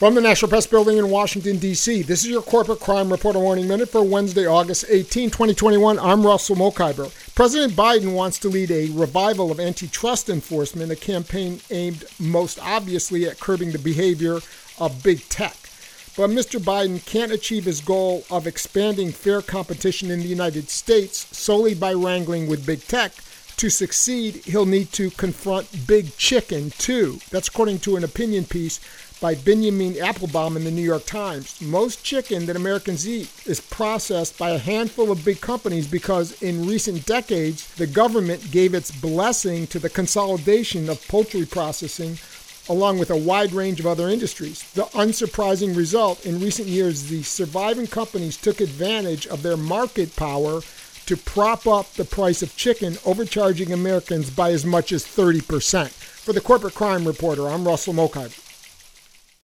From the National Press Building in Washington, D.C., this is your Corporate Crime Reporter Morning Minute for Wednesday, August 18, 2021. I'm Russell Mokhiber. President Biden wants to lead a revival of antitrust enforcement, a campaign aimed most obviously at curbing the behavior of big tech. But Mr. Biden can't achieve his goal of expanding fair competition in the United States solely by wrangling with big tech. To succeed, he'll need to confront big chicken, too. That's according to an opinion piece by Benjamin Appelbaum in the New York Times. Most chicken that Americans eat is processed by a handful of big companies because in recent decades, the government gave its blessing to the consolidation of poultry processing along with a wide range of other industries. The unsurprising result in recent years, the surviving companies took advantage of their market power to prop up the price of chicken, overcharging Americans by as much as 30%. For the Corporate Crime Reporter, I'm Russell Mokhiber.